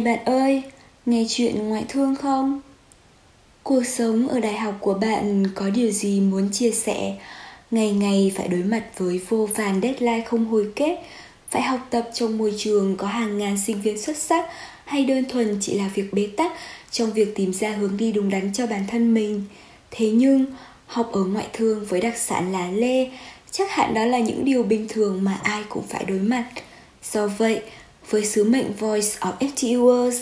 Này bạn ơi, nghe chuyện ngoại thương không? Cuộc sống ở đại học của bạn có điều gì muốn chia sẻ? Ngày ngày phải đối mặt với vô vàn deadline không hồi kết, phải học tập trong môi trường có hàng ngàn sinh viên xuất sắc hay đơn thuần chỉ là việc bế tắc trong việc tìm ra hướng đi đúng đắn cho bản thân mình. Thế nhưng, học ở ngoại thương với đặc sản là lê, chắc hẳn đó là những điều bình thường mà ai cũng phải đối mặt. Do vậy, với sứ mệnh Voice of FTUers,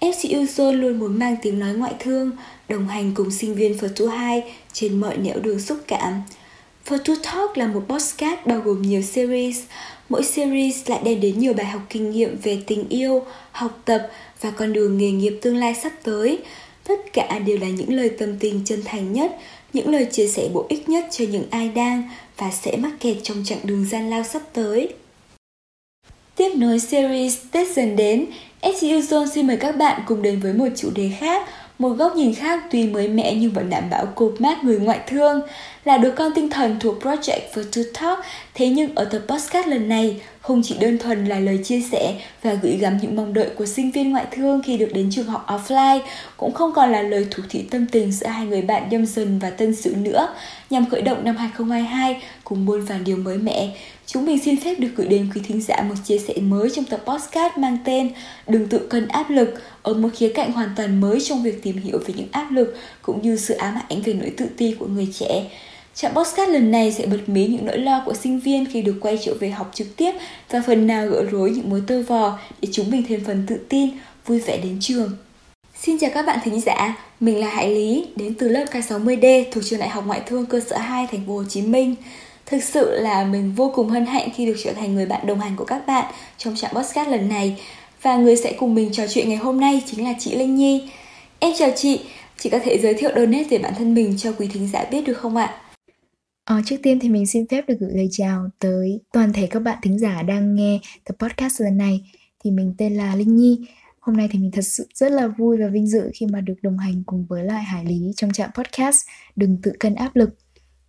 FTU Zone luôn muốn mang tiếng nói ngoại thương, đồng hành cùng sinh viên Phật 2 trên mọi nẻo đường xúc cảm. Phật Talk là một podcast bao gồm nhiều series. Mỗi series lại đem đến nhiều bài học kinh nghiệm về tình yêu, học tập và con đường nghề nghiệp tương lai sắp tới. Tất cả đều là những lời tâm tình chân thành nhất, những lời chia sẻ bổ ích nhất cho những ai đang và sẽ mắc kẹt trong chặng đường gian lao sắp tới. Tiếp nối series Tết dần đến, SCU Zone xin mời các bạn cùng đến với một chủ đề khác, một góc nhìn khác tuy mới mẻ nhưng vẫn đảm bảo cột mát người ngoại thương là đứa con tinh thần thuộc Project for to Talk. Thế nhưng ở tập podcast lần này không chỉ đơn thuần là lời chia sẻ và gửi gắm những mong đợi của sinh viên ngoại thương khi được đến trường học offline, cũng không còn là lời thủ thị tâm tình giữa hai người bạn Nhâm Dần và Tân Sự nữa. Nhằm khởi động năm 2022 cùng muôn vàn điều mới mẻ, chúng mình xin phép được gửi đến quý thính giả một chia sẻ mới trong tập podcast mang tên Đừng tự cân áp lực ở một khía cạnh hoàn toàn mới trong việc tìm hiểu về những áp lực cũng như sự ám ảnh về nỗi tự ti của người trẻ. Trạm podcast lần này sẽ bật mí những nỗi lo của sinh viên khi được quay trở về học trực tiếp và phần nào gỡ rối những mối tơ vò để chúng mình thêm phần tự tin, vui vẻ đến trường. Xin chào các bạn thính giả, mình là Hải Lý, đến từ lớp K60D thuộc trường Đại học Ngoại thương cơ sở 2 thành phố Hồ Chí Minh. Thực sự là mình vô cùng hân hạnh khi được trở thành người bạn đồng hành của các bạn trong trạm podcast lần này và người sẽ cùng mình trò chuyện ngày hôm nay chính là chị Linh Nhi. Em chào chị, chị có thể giới thiệu đôi nét về bản thân mình cho quý thính giả biết được không ạ? Ờ, trước tiên thì mình xin phép được gửi lời chào tới toàn thể các bạn thính giả đang nghe tập podcast lần này. Thì mình tên là Linh Nhi. Hôm nay thì mình thật sự rất là vui và vinh dự khi mà được đồng hành cùng với lại Hải Lý trong trạm podcast Đừng tự cân áp lực.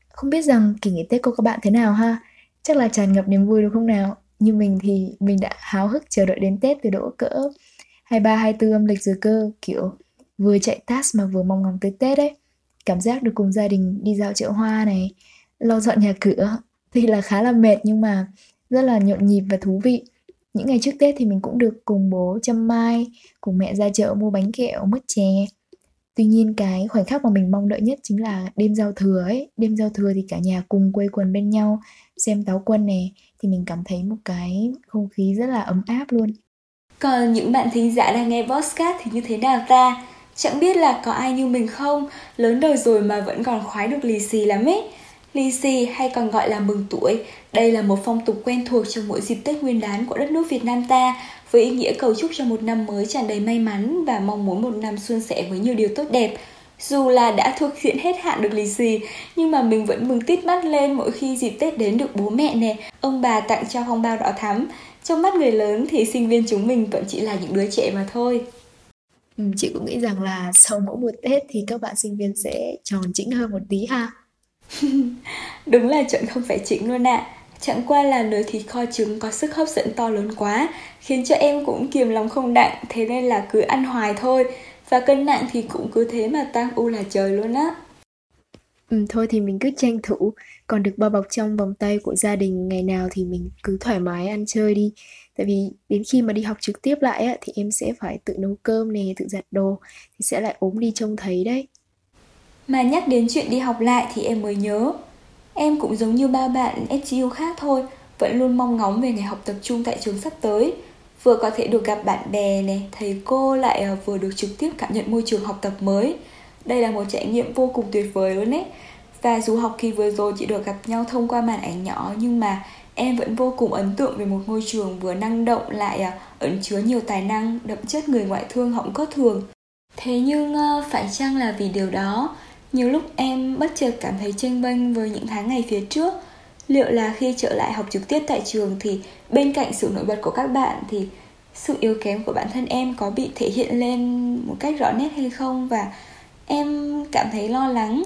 Không biết rằng kỳ nghỉ Tết của các bạn thế nào ha? Chắc là tràn ngập niềm vui đúng không nào? Như mình thì mình đã háo hức chờ đợi đến Tết từ độ cỡ 23 24 âm lịch rồi cơ, kiểu vừa chạy task mà vừa mong ngóng tới Tết ấy. Cảm giác được cùng gia đình đi dạo chợ hoa này, lau dọn nhà cửa thì là khá là mệt nhưng mà rất là nhộn nhịp và thú vị. Những ngày trước Tết thì mình cũng được cùng bố chăm mai, cùng mẹ ra chợ mua bánh kẹo, mứt chè. Tuy nhiên cái khoảnh khắc mà mình mong đợi nhất chính là đêm giao thừa ấy. Đêm giao thừa thì cả nhà cùng quây quần bên nhau, xem táo quân này thì mình cảm thấy một cái không khí rất là ấm áp luôn. Còn những bạn thính giả đang nghe podcast thì như thế nào ta? Chẳng biết là có ai như mình không? Lớn đời rồi mà vẫn còn khoái được lì xì lắm ấy. Lì xì hay còn gọi là mừng tuổi, đây là một phong tục quen thuộc trong mỗi dịp Tết Nguyên đán của đất nước Việt Nam ta, với ý nghĩa cầu chúc cho một năm mới tràn đầy may mắn và mong muốn một năm suôn sẻ với nhiều điều tốt đẹp. Dù là đã thuộc diện hết hạn được lì xì, nhưng mà mình vẫn mừng tít mắt lên mỗi khi dịp Tết đến được bố mẹ nè, ông bà tặng cho phong bao đỏ thắm. Trong mắt người lớn thì sinh viên chúng mình vẫn chỉ là những đứa trẻ mà thôi. Ừ, chị cũng nghĩ rằng là sau mỗi một Tết thì các bạn sinh viên sẽ tròn chỉnh hơn một tí ha. Đúng là chuyện không phải chỉnh luôn ạ. À. Chẳng qua là nồi thịt kho trứng có sức hấp dẫn to lớn quá, khiến cho em cũng kiềm lòng không đặng, thế nên là cứ ăn hoài thôi. Và cân nặng thì cũng cứ thế mà tăng u là trời luôn á. Ừ, thôi thì mình cứ tranh thủ Còn được bao bọc trong vòng tay của gia đình Ngày nào thì mình cứ thoải mái ăn chơi đi Tại vì đến khi mà đi học trực tiếp lại á, Thì em sẽ phải tự nấu cơm nè Tự giặt đồ Thì sẽ lại ốm đi trông thấy đấy mà nhắc đến chuyện đi học lại thì em mới nhớ. Em cũng giống như ba bạn SGU khác thôi Vẫn luôn mong ngóng về ngày học tập trung tại trường sắp tới. Vừa có thể được gặp bạn bè này, thầy cô lại ờ, vừa được trực tiếp cảm nhận môi trường học tập mới. Đây là một trải nghiệm vô cùng tuyệt vời luôn ấy. Và dù học kỳ vừa rồi chỉ được gặp nhau thông qua màn ảnh nhỏ Nhưng mà em vẫn vô cùng ấn tượng về một ngôi trường vừa năng động lại ờ, ẩn chứa nhiều tài năng, đậm chất người ngoại thương họng có thường. Thế nhưng ờ, phải chăng là vì điều đó nhiều lúc em bất chợt cảm thấy tranh bênh với những tháng ngày phía trước. Liệu là khi trở lại học trực tiếp tại trường thì bên cạnh sự nổi bật của các bạn thì sự yếu kém của bản thân em có bị thể hiện lên một cách rõ nét hay không? Và em cảm thấy lo lắng.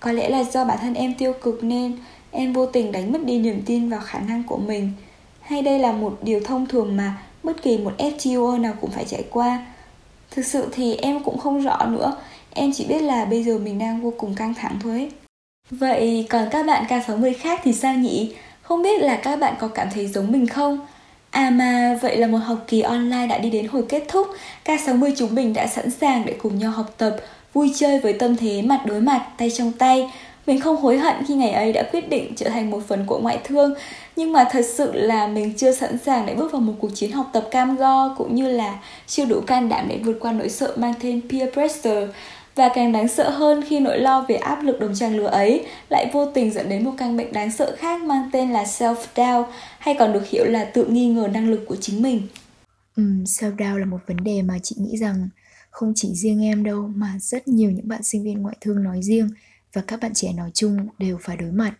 Có lẽ là do bản thân em tiêu cực nên em vô tình đánh mất đi niềm tin vào khả năng của mình. Hay đây là một điều thông thường mà bất kỳ một FGO nào cũng phải trải qua. Thực sự thì em cũng không rõ nữa. Em chỉ biết là bây giờ mình đang vô cùng căng thẳng thôi ấy. Vậy còn các bạn K60 khác thì sao nhỉ? Không biết là các bạn có cảm thấy giống mình không? À mà vậy là một học kỳ online đã đi đến hồi kết thúc K60 chúng mình đã sẵn sàng để cùng nhau học tập Vui chơi với tâm thế mặt đối mặt, tay trong tay Mình không hối hận khi ngày ấy đã quyết định trở thành một phần của ngoại thương Nhưng mà thật sự là mình chưa sẵn sàng để bước vào một cuộc chiến học tập cam go Cũng như là chưa đủ can đảm để vượt qua nỗi sợ mang tên peer pressure và càng đáng sợ hơn khi nỗi lo về áp lực đồng trang lứa ấy lại vô tình dẫn đến một căn bệnh đáng sợ khác mang tên là self-doubt hay còn được hiểu là tự nghi ngờ năng lực của chính mình. Ừ, self-doubt là một vấn đề mà chị nghĩ rằng không chỉ riêng em đâu mà rất nhiều những bạn sinh viên ngoại thương nói riêng và các bạn trẻ nói chung đều phải đối mặt.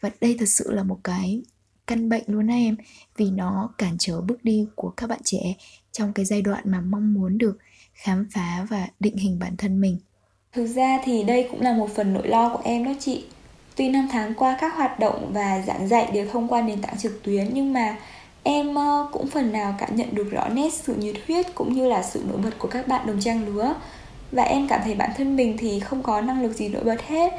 Và đây thật sự là một cái căn bệnh luôn á em vì nó cản trở bước đi của các bạn trẻ trong cái giai đoạn mà mong muốn được khám phá và định hình bản thân mình Thực ra thì đây cũng là một phần nỗi lo của em đó chị. Tuy năm tháng qua các hoạt động và giảng dạy đều thông qua nền tảng trực tuyến, nhưng mà em ờ, cũng phần nào cảm nhận được rõ nét sự nhiệt huyết cũng như là sự nổi bật của các bạn đồng trang lứa. Và em cảm thấy bản thân mình thì không có năng lực gì nổi bật hết.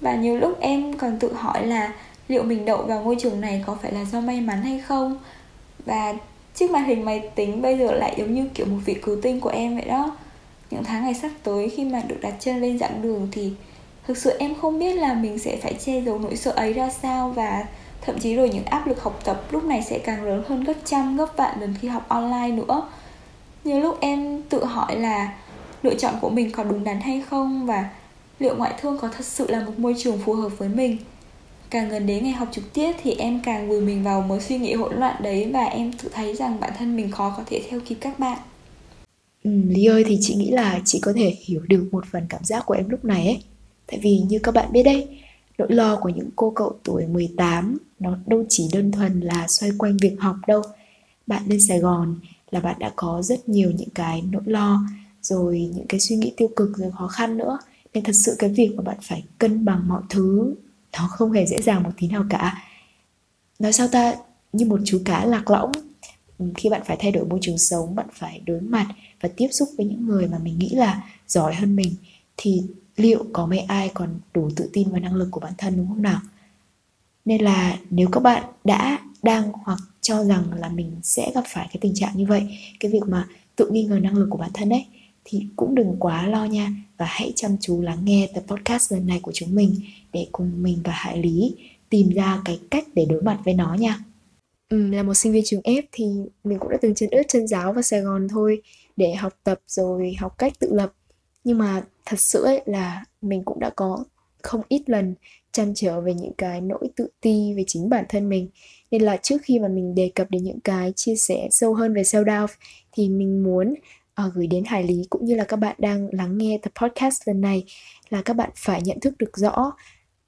Và nhiều lúc em còn tự hỏi là liệu mình đậu vào ngôi trường này có phải là do may mắn hay không? Và chiếc màn hình máy tính bây giờ lại giống như kiểu một vị cứu tinh của em vậy đó những tháng ngày sắp tới khi mà được đặt chân lên dặn đường thì thực sự em không biết là mình sẽ phải che giấu nỗi sợ ấy ra sao và thậm chí rồi những áp lực học tập lúc này sẽ càng lớn hơn gấp trăm, gấp vạn lần khi học online nữa. Nhiều lúc em tự hỏi là lựa chọn của mình có đúng đắn hay không và liệu ngoại thương có thật sự là một môi trường phù hợp với mình. Càng gần đến ngày học trực tiếp thì em càng vùi mình vào mối suy nghĩ hỗn loạn đấy và em tự thấy rằng bản thân mình khó có thể theo kịp các bạn. Ừ, Lý ơi thì chị nghĩ là chị có thể hiểu được một phần cảm giác của em lúc này ấy. Tại vì như các bạn biết đấy Nỗi lo của những cô cậu tuổi 18 Nó đâu chỉ đơn thuần là xoay quanh việc học đâu. Bạn lên Sài Gòn là bạn đã có rất nhiều những cái nỗi lo Rồi những cái suy nghĩ tiêu cực rồi khó khăn nữa. Nên thật sự cái việc mà bạn phải cân bằng mọi thứ Nó không hề dễ dàng một tí nào cả. Nói sao ta như một chú cá lạc lõng khi bạn phải thay đổi môi trường sống, bạn phải đối mặt và tiếp xúc với những người mà mình nghĩ là giỏi hơn mình, thì liệu có mấy ai còn đủ tự tin vào năng lực của bản thân đúng không nào? Nên là nếu các bạn đã, đang hoặc cho rằng là mình sẽ gặp phải cái tình trạng như vậy, cái việc mà tự nghi ngờ năng lực của bản thân ấy, thì cũng đừng quá lo nha và hãy chăm chú lắng nghe tập podcast lần này của chúng mình để cùng mình và Hải Lý tìm ra cái cách để đối mặt với nó nha um, là một sinh viên trường F thì mình cũng đã từng chân ướt chân giáo vào Sài Gòn thôi để học tập rồi học cách tự lập. Nhưng mà thật sự ấy là mình cũng đã có không ít lần chăn trở về những cái nỗi tự ti về chính bản thân mình. Nên là trước khi mà mình đề cập đến những cái chia sẻ sâu hơn về self doubt thì mình muốn uh, gửi đến Hải Lý cũng như là các bạn đang lắng nghe tập podcast lần này là các bạn phải nhận thức được rõ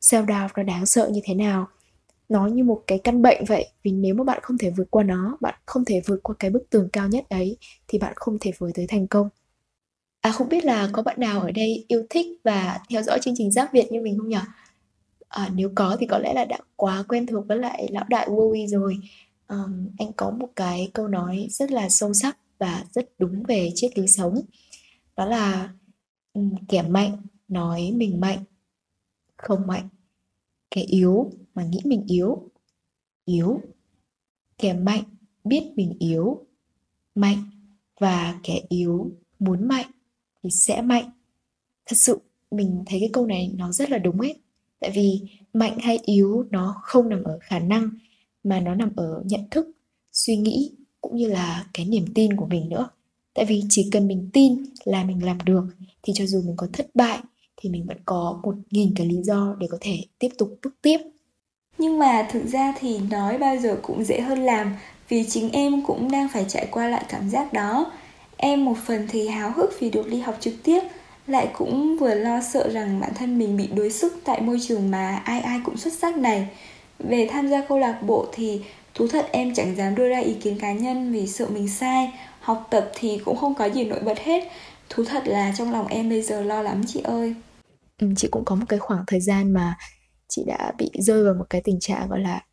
self doubt nó đáng sợ như thế nào nó như một cái căn bệnh vậy. Vì nếu mà bạn không thể vượt qua nó bạn không thể vượt qua cái bức tường cao nhất ấy thì bạn không thể với tới thành công. À không biết là có bạn nào ở đây yêu thích và theo dõi chương trình giáp việt như mình không nhỉ? À, nếu có thì có lẽ là đã quá quen thuộc với lại lão đại Wowy rồi. Um, anh có một cái câu nói rất là sâu sắc và rất đúng về triết lý sống. Đó là um, kẻ mạnh nói mình mạnh không mạnh kẻ yếu mà nghĩ mình yếu. Yếu, kẻ mạnh biết mình yếu, mạnh và kẻ yếu muốn mạnh thì sẽ mạnh. Thật sự, mình thấy cái câu này nó rất là đúng ấy. Tại vì mạnh hay yếu nó không nằm ở khả năng, mà nó nằm ở nhận thức, suy nghĩ cũng như là cái niềm tin của mình nữa. Tại vì chỉ cần mình tin là mình làm được, thì cho dù mình có thất bại thì mình vẫn có một nghìn cái lý do để có thể tiếp tục bước tiếp nhưng mà thực ra thì nói bao giờ cũng dễ hơn làm vì chính em cũng đang phải trải qua lại cảm giác đó. Em một phần thì háo hức vì được đi học trực tiếp lại cũng vừa lo sợ rằng bản thân mình bị đối sức tại môi trường mà ai ai cũng xuất sắc này. Về tham gia câu lạc bộ thì thú thật em chẳng dám đưa ra ý kiến cá nhân vì sợ mình sai. Học tập thì cũng không có gì nổi bật hết. Thú thật là trong lòng em bây giờ lo lắm chị ơi. Ừ, chị cũng có một cái khoảng thời gian mà chị đã bị rơi vào một cái tình trạng gọi là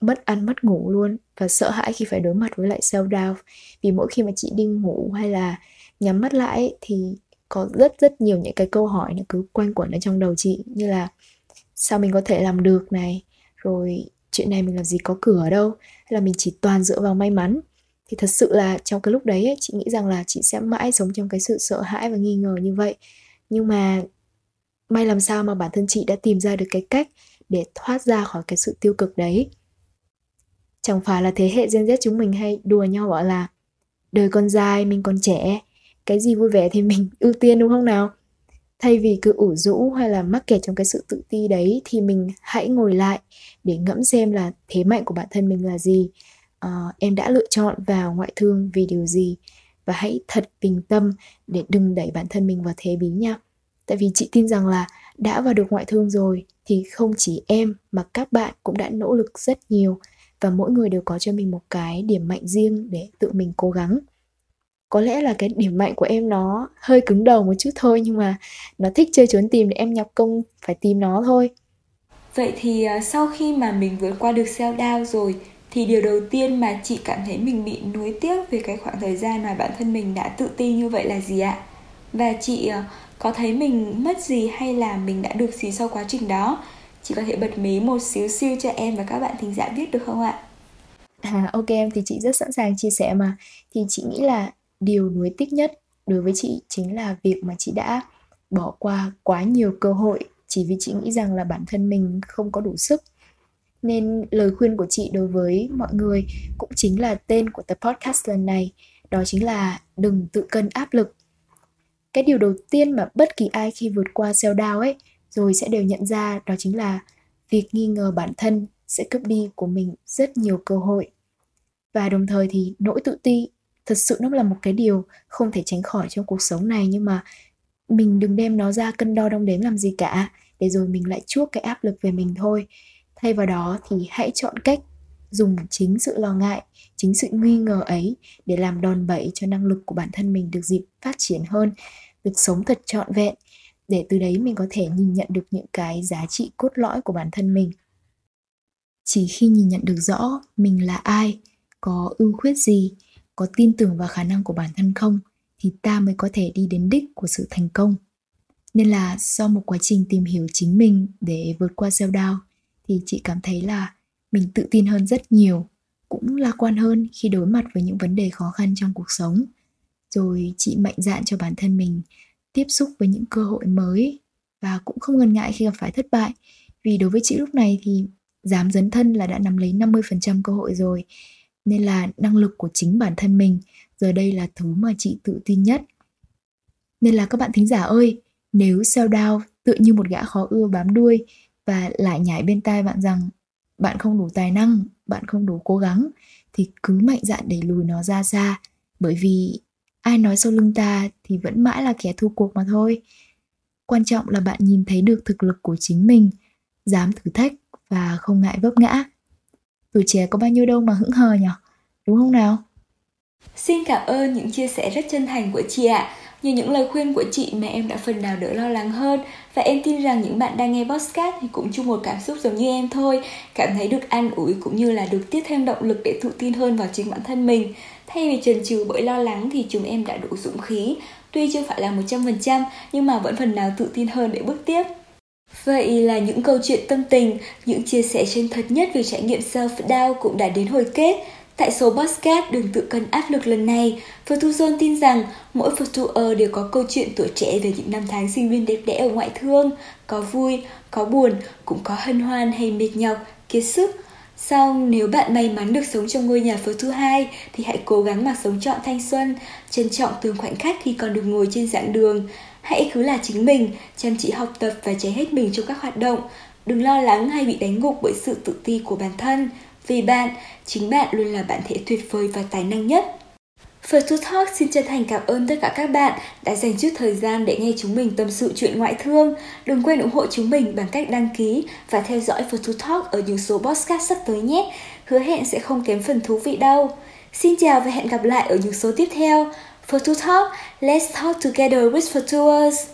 mất ăn mất ngủ luôn và sợ hãi khi phải đối mặt với lại self doubt vì mỗi khi mà chị đi ngủ hay là nhắm mắt lại thì có rất rất nhiều những cái câu hỏi nó cứ quanh quẩn ở trong đầu chị như là sao mình có thể làm được này? Rồi chuyện này mình làm gì có cửa đâu? Hay là mình chỉ toàn dựa vào may mắn? Thì thật sự là trong cái lúc đấy ấy, chị nghĩ rằng là chị sẽ mãi sống trong cái sự sợ hãi và nghi ngờ như vậy. Nhưng mà may làm sao mà bản thân chị đã tìm ra được cái cách để thoát ra khỏi cái sự tiêu cực đấy. Chẳng phải là thế hệ Gen Z chúng mình hay đùa nhau bảo là đời con dài mình còn trẻ cái gì vui vẻ thì mình ưu tiên đúng không nào? Thay vì cứ ủ rũ hay là mắc kẹt trong cái sự tự ti đấy thì mình hãy ngồi lại để ngẫm xem là thế mạnh của bản thân mình là gì. À, em đã lựa chọn vào ngoại thương vì điều gì? Và hãy thật bình tâm để đừng đẩy bản thân mình vào thế bí nha tại vì chị tin rằng là đã vào được ngoại thương rồi, thì không chỉ em mà các bạn cũng đã nỗ lực rất nhiều và mỗi người đều có cho mình một cái điểm mạnh riêng để tự mình cố gắng. Có lẽ là cái điểm mạnh của em nó hơi cứng đầu một chút thôi, nhưng mà nó thích chơi trốn tìm để em nhọc công phải tìm nó thôi. Vậy thì à, sau khi mà mình vượt qua được self down rồi, thì điều đầu tiên mà chị cảm thấy mình bị nuối tiếc về cái khoảng thời gian mà bản thân mình đã tự tin như vậy là gì ạ? Và chị à, có thấy mình mất gì hay là mình đã được gì sau quá trình đó? Chị có thể bật mí một xíu xíu cho em và các bạn thính giả biết được không ạ? À, ok em thì chị rất sẵn sàng chia sẻ mà. Thì chị nghĩ là điều nuối tiếc nhất đối với chị chính là việc mà chị đã bỏ qua quá nhiều cơ hội chỉ vì chị nghĩ rằng là bản thân mình không có đủ sức. Nên lời khuyên của chị đối với mọi người cũng chính là tên của tập podcast lần này đó chính là đừng tự cân áp lực cái điều đầu tiên mà bất kỳ ai khi vượt qua self down ấy, rồi sẽ đều nhận ra đó chính là việc nghi ngờ bản thân sẽ cướp đi của mình rất nhiều cơ hội. Và đồng thời thì nỗi tự ti thật sự nó là một cái điều không thể tránh khỏi trong cuộc sống này, nhưng mà mình đừng đem nó ra cân đo đong đếm làm gì cả, để rồi mình lại chuốc cái áp lực về mình thôi. Thay vào đó thì hãy chọn cách dùng chính sự lo ngại, chính sự nghi ngờ ấy để làm đòn bẩy cho năng lực của bản thân mình được dịp phát triển hơn, được sống thật trọn vẹn, để từ đấy mình có thể nhìn nhận được những cái giá trị cốt lõi của bản thân mình. Chỉ khi nhìn nhận được rõ mình là ai, có ưu khuyết gì, có tin tưởng vào khả năng của bản thân không, thì ta mới có thể đi đến đích của sự thành công. Nên là sau một quá trình tìm hiểu chính mình để vượt qua self doubt thì chị cảm thấy là mình tự tin hơn rất nhiều, cũng lạc quan hơn khi đối mặt với những vấn đề khó khăn trong cuộc sống. Rồi chị mạnh dạn cho bản thân mình tiếp xúc với những cơ hội mới và cũng không ngần ngại khi gặp phải thất bại. Vì đối với chị lúc này thì dám dấn thân là đã nắm lấy 50% cơ hội rồi, nên là năng lực của chính bản thân mình giờ đây là thứ mà chị tự tin nhất. Nên là các bạn thính giả ơi, nếu sell down tựa như một gã khó ưa bám đuôi và lại nhảy bên tai bạn rằng bạn không đủ tài năng, bạn không đủ cố gắng, thì cứ mạnh dạn đẩy lùi nó ra xa. Bởi vì ai nói sau lưng ta thì vẫn mãi là kẻ thua cuộc mà thôi. Quan trọng là bạn nhìn thấy được thực lực của chính mình, dám thử thách và không ngại vấp ngã. Tuổi trẻ có bao nhiêu đâu mà hững hờ nhỉ đúng không nào? Xin cảm ơn những chia sẻ rất chân thành của chị ạ như những lời khuyên của chị mà em đã phần nào đỡ lo lắng hơn. Và em tin rằng những bạn đang nghe podcast thì cũng chung một cảm xúc giống như em thôi. Cảm thấy được an ủi cũng như là được tiếp thêm động lực để tự tin hơn vào chính bản thân mình. Thay vì chần chừ bởi lo lắng thì chúng em đã đủ dũng khí. Tuy chưa phải là 100% nhưng mà vẫn phần nào tự tin hơn để bước tiếp. Vậy là những câu chuyện tâm tình, những chia sẻ chân thật nhất về trải nghiệm self-doubt cũng đã đến hồi kết. Tại số podcast đừng tự cân áp lực lần này, Zone tin rằng mỗi Futuer đều có câu chuyện tuổi trẻ về những năm tháng sinh viên đẹp đẽ ở ngoại thương, có vui, có buồn, cũng có hân hoan hay mệt nhọc, kiệt sức. Xong nếu bạn may mắn được sống trong ngôi nhà phố thu hai thì hãy cố gắng mà sống trọn thanh xuân, trân trọng từng khoảnh khắc khi còn được ngồi trên giảng đường. Hãy cứ là chính mình, chăm chỉ học tập và cháy hết mình trong các hoạt động. Đừng lo lắng hay bị đánh gục bởi sự tự ti của bản thân. Vì bạn, chính bạn luôn là bạn thể tuyệt vời và tài năng nhất. First to Talk xin chân thành cảm ơn tất cả các bạn đã dành chút thời gian để nghe chúng mình tâm sự chuyện ngoại thương. Đừng quên ủng hộ chúng mình bằng cách đăng ký và theo dõi First to Talk ở những số podcast sắp tới nhé. Hứa hẹn sẽ không kém phần thú vị đâu. Xin chào và hẹn gặp lại ở những số tiếp theo. For to talk, let's talk together with for tours.